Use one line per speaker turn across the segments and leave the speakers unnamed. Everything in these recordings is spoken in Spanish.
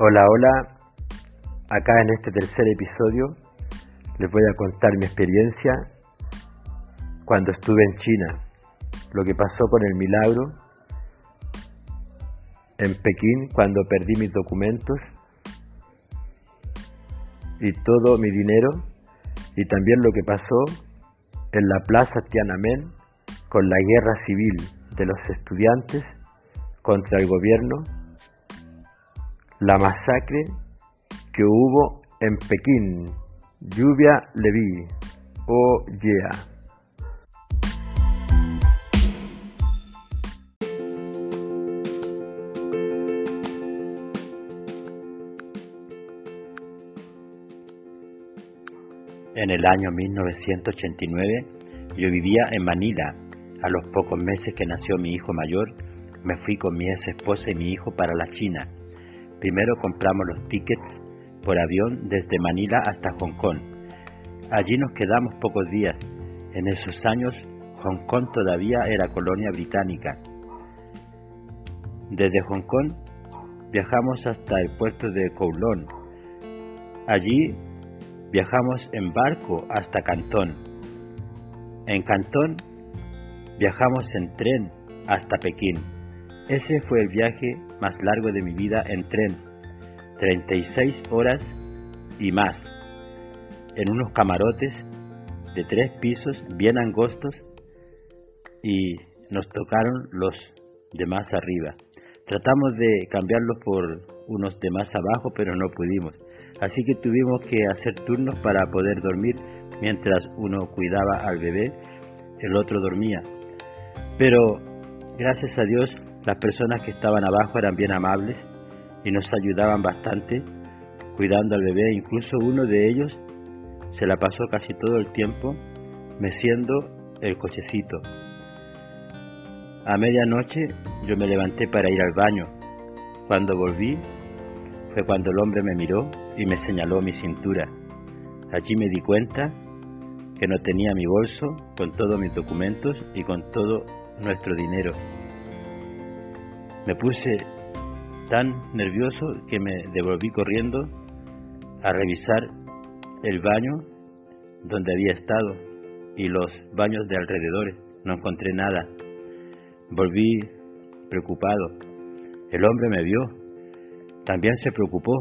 Hola, hola. Acá en este tercer episodio les voy a contar mi experiencia cuando estuve en China, lo que pasó con el milagro en Pekín cuando perdí mis documentos y todo mi dinero y también lo que pasó en la plaza Tiananmen con la guerra civil de los estudiantes contra el gobierno la masacre que hubo en Pekín. Lluvia Levi. Oh yeah. En el año 1989 yo vivía en Manila. A los pocos meses que nació mi hijo mayor, me fui con mi ex esposa y mi hijo para la China Primero compramos los tickets por avión desde Manila hasta Hong Kong. Allí nos quedamos pocos días. En esos años Hong Kong todavía era colonia británica. Desde Hong Kong viajamos hasta el puerto de Kowloon. Allí viajamos en barco hasta Cantón. En Cantón viajamos en tren hasta Pekín. Ese fue el viaje más largo de mi vida en tren, 36 horas y más, en unos camarotes de tres pisos bien angostos y nos tocaron los de más arriba. Tratamos de cambiarlos por unos de más abajo, pero no pudimos. Así que tuvimos que hacer turnos para poder dormir mientras uno cuidaba al bebé, el otro dormía. Pero gracias a Dios las personas que estaban abajo eran bien amables y nos ayudaban bastante cuidando al bebé. Incluso uno de ellos se la pasó casi todo el tiempo meciendo el cochecito. A medianoche yo me levanté para ir al baño. Cuando volví fue cuando el hombre me miró y me señaló mi cintura. Allí me di cuenta que no tenía mi bolso con todos mis documentos y con todo nuestro dinero. Me puse tan nervioso que me devolví corriendo a revisar el baño donde había estado y los baños de alrededor. No encontré nada. Volví preocupado. El hombre me vio. También se preocupó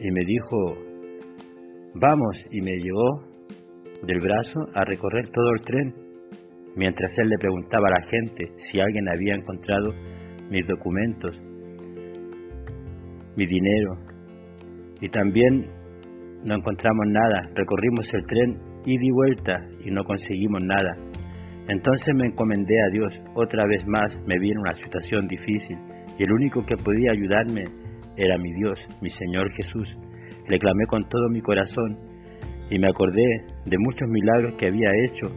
y me dijo, vamos, y me llevó del brazo a recorrer todo el tren, mientras él le preguntaba a la gente si alguien había encontrado mis documentos, mi dinero. Y también no encontramos nada. Recorrimos el tren y di vuelta y no conseguimos nada. Entonces me encomendé a Dios. Otra vez más me vi en una situación difícil y el único que podía ayudarme era mi Dios, mi Señor Jesús. Le clamé con todo mi corazón y me acordé de muchos milagros que había hecho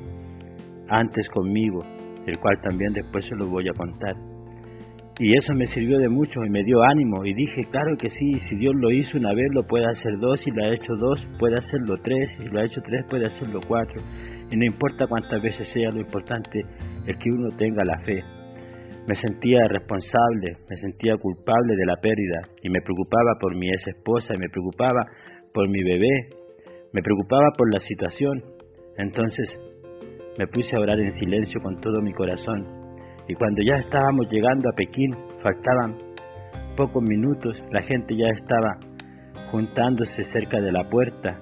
antes conmigo, el cual también después se los voy a contar. Y eso me sirvió de mucho y me dio ánimo y dije, claro que sí, si Dios lo hizo una vez, lo puede hacer dos, y lo ha hecho dos, puede hacerlo tres, y lo ha hecho tres, puede hacerlo cuatro. Y no importa cuántas veces sea, lo importante es que uno tenga la fe. Me sentía responsable, me sentía culpable de la pérdida y me preocupaba por mi ex esposa y me preocupaba por mi bebé, me preocupaba por la situación. Entonces me puse a orar en silencio con todo mi corazón y cuando ya estábamos llegando a Pekín, faltaban pocos minutos, la gente ya estaba juntándose cerca de la puerta.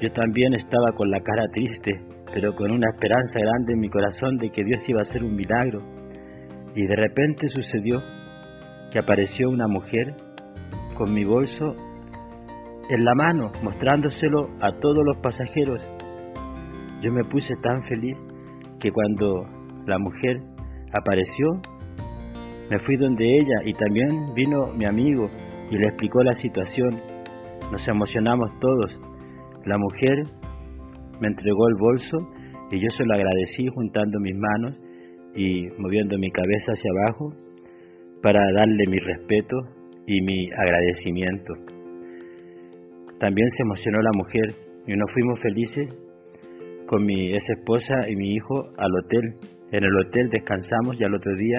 Yo también estaba con la cara triste, pero con una esperanza grande en mi corazón de que Dios iba a hacer un milagro. Y de repente sucedió que apareció una mujer con mi bolso en la mano, mostrándoselo a todos los pasajeros. Yo me puse tan feliz que cuando la mujer apareció, me fui donde ella y también vino mi amigo y le explicó la situación. Nos emocionamos todos. La mujer me entregó el bolso y yo se lo agradecí juntando mis manos y moviendo mi cabeza hacia abajo para darle mi respeto y mi agradecimiento. También se emocionó la mujer y nos fuimos felices con mi ex esposa y mi hijo al hotel en el hotel descansamos y al otro día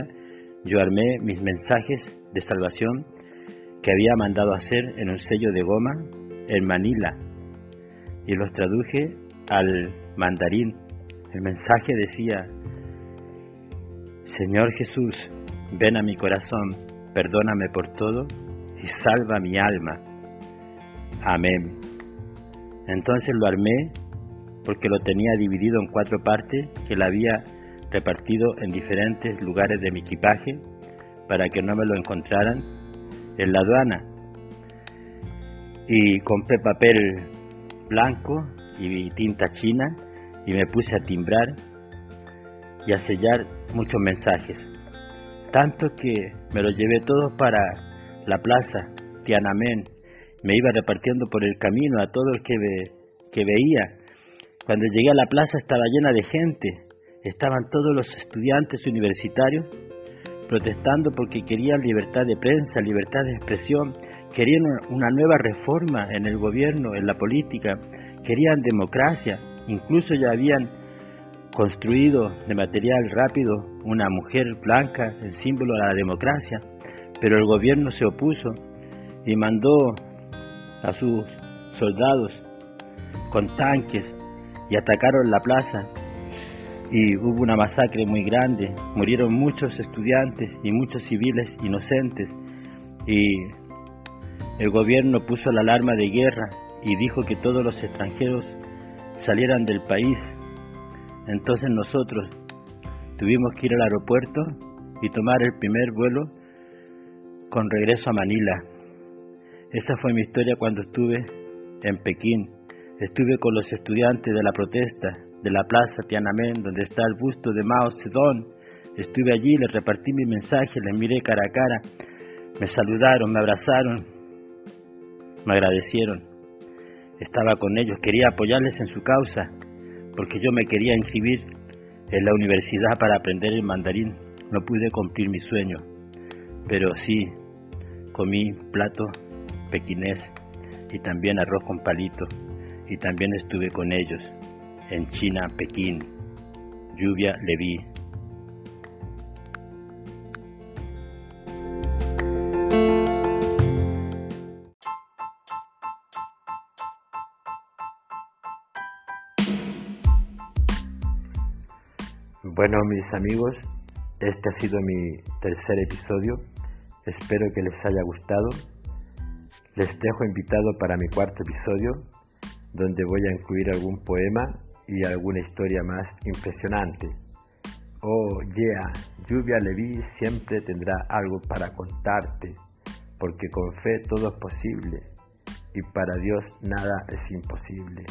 yo armé mis mensajes de salvación que había mandado hacer en un sello de goma en Manila y los traduje al mandarín. El mensaje decía, Señor Jesús, ven a mi corazón, perdóname por todo y salva mi alma. Amén. Entonces lo armé porque lo tenía dividido en cuatro partes que la había repartido en diferentes lugares de mi equipaje para que no me lo encontraran en la aduana. Y compré papel blanco y tinta china y me puse a timbrar y a sellar muchos mensajes. Tanto que me los llevé todos para la plaza Tiananmen. Me iba repartiendo por el camino a todo el que, que veía. Cuando llegué a la plaza estaba llena de gente. Estaban todos los estudiantes universitarios protestando porque querían libertad de prensa, libertad de expresión, querían una nueva reforma en el gobierno, en la política, querían democracia, incluso ya habían construido de material rápido una mujer blanca, el símbolo de la democracia, pero el gobierno se opuso y mandó a sus soldados con tanques y atacaron la plaza y hubo una masacre muy grande, murieron muchos estudiantes y muchos civiles inocentes y el gobierno puso la alarma de guerra y dijo que todos los extranjeros salieran del país. Entonces nosotros tuvimos que ir al aeropuerto y tomar el primer vuelo con regreso a Manila. Esa fue mi historia cuando estuve en Pekín. Estuve con los estudiantes de la protesta de la plaza Tiananmen, donde está el busto de Mao Zedong. Estuve allí, les repartí mi mensaje, les miré cara a cara, me saludaron, me abrazaron, me agradecieron. Estaba con ellos, quería apoyarles en su causa, porque yo me quería inscribir en la universidad para aprender el mandarín. No pude cumplir mi sueño, pero sí comí plato pequinés y también arroz con palito y también estuve con ellos en China, Pekín. Lluvia le vi. Bueno, mis amigos, este ha sido mi tercer episodio. Espero que les haya gustado. Les dejo invitado para mi cuarto episodio, donde voy a incluir algún poema y alguna historia más impresionante. Oh, yeah, Lluvia Leví siempre tendrá algo para contarte, porque con fe todo es posible y para Dios nada es imposible.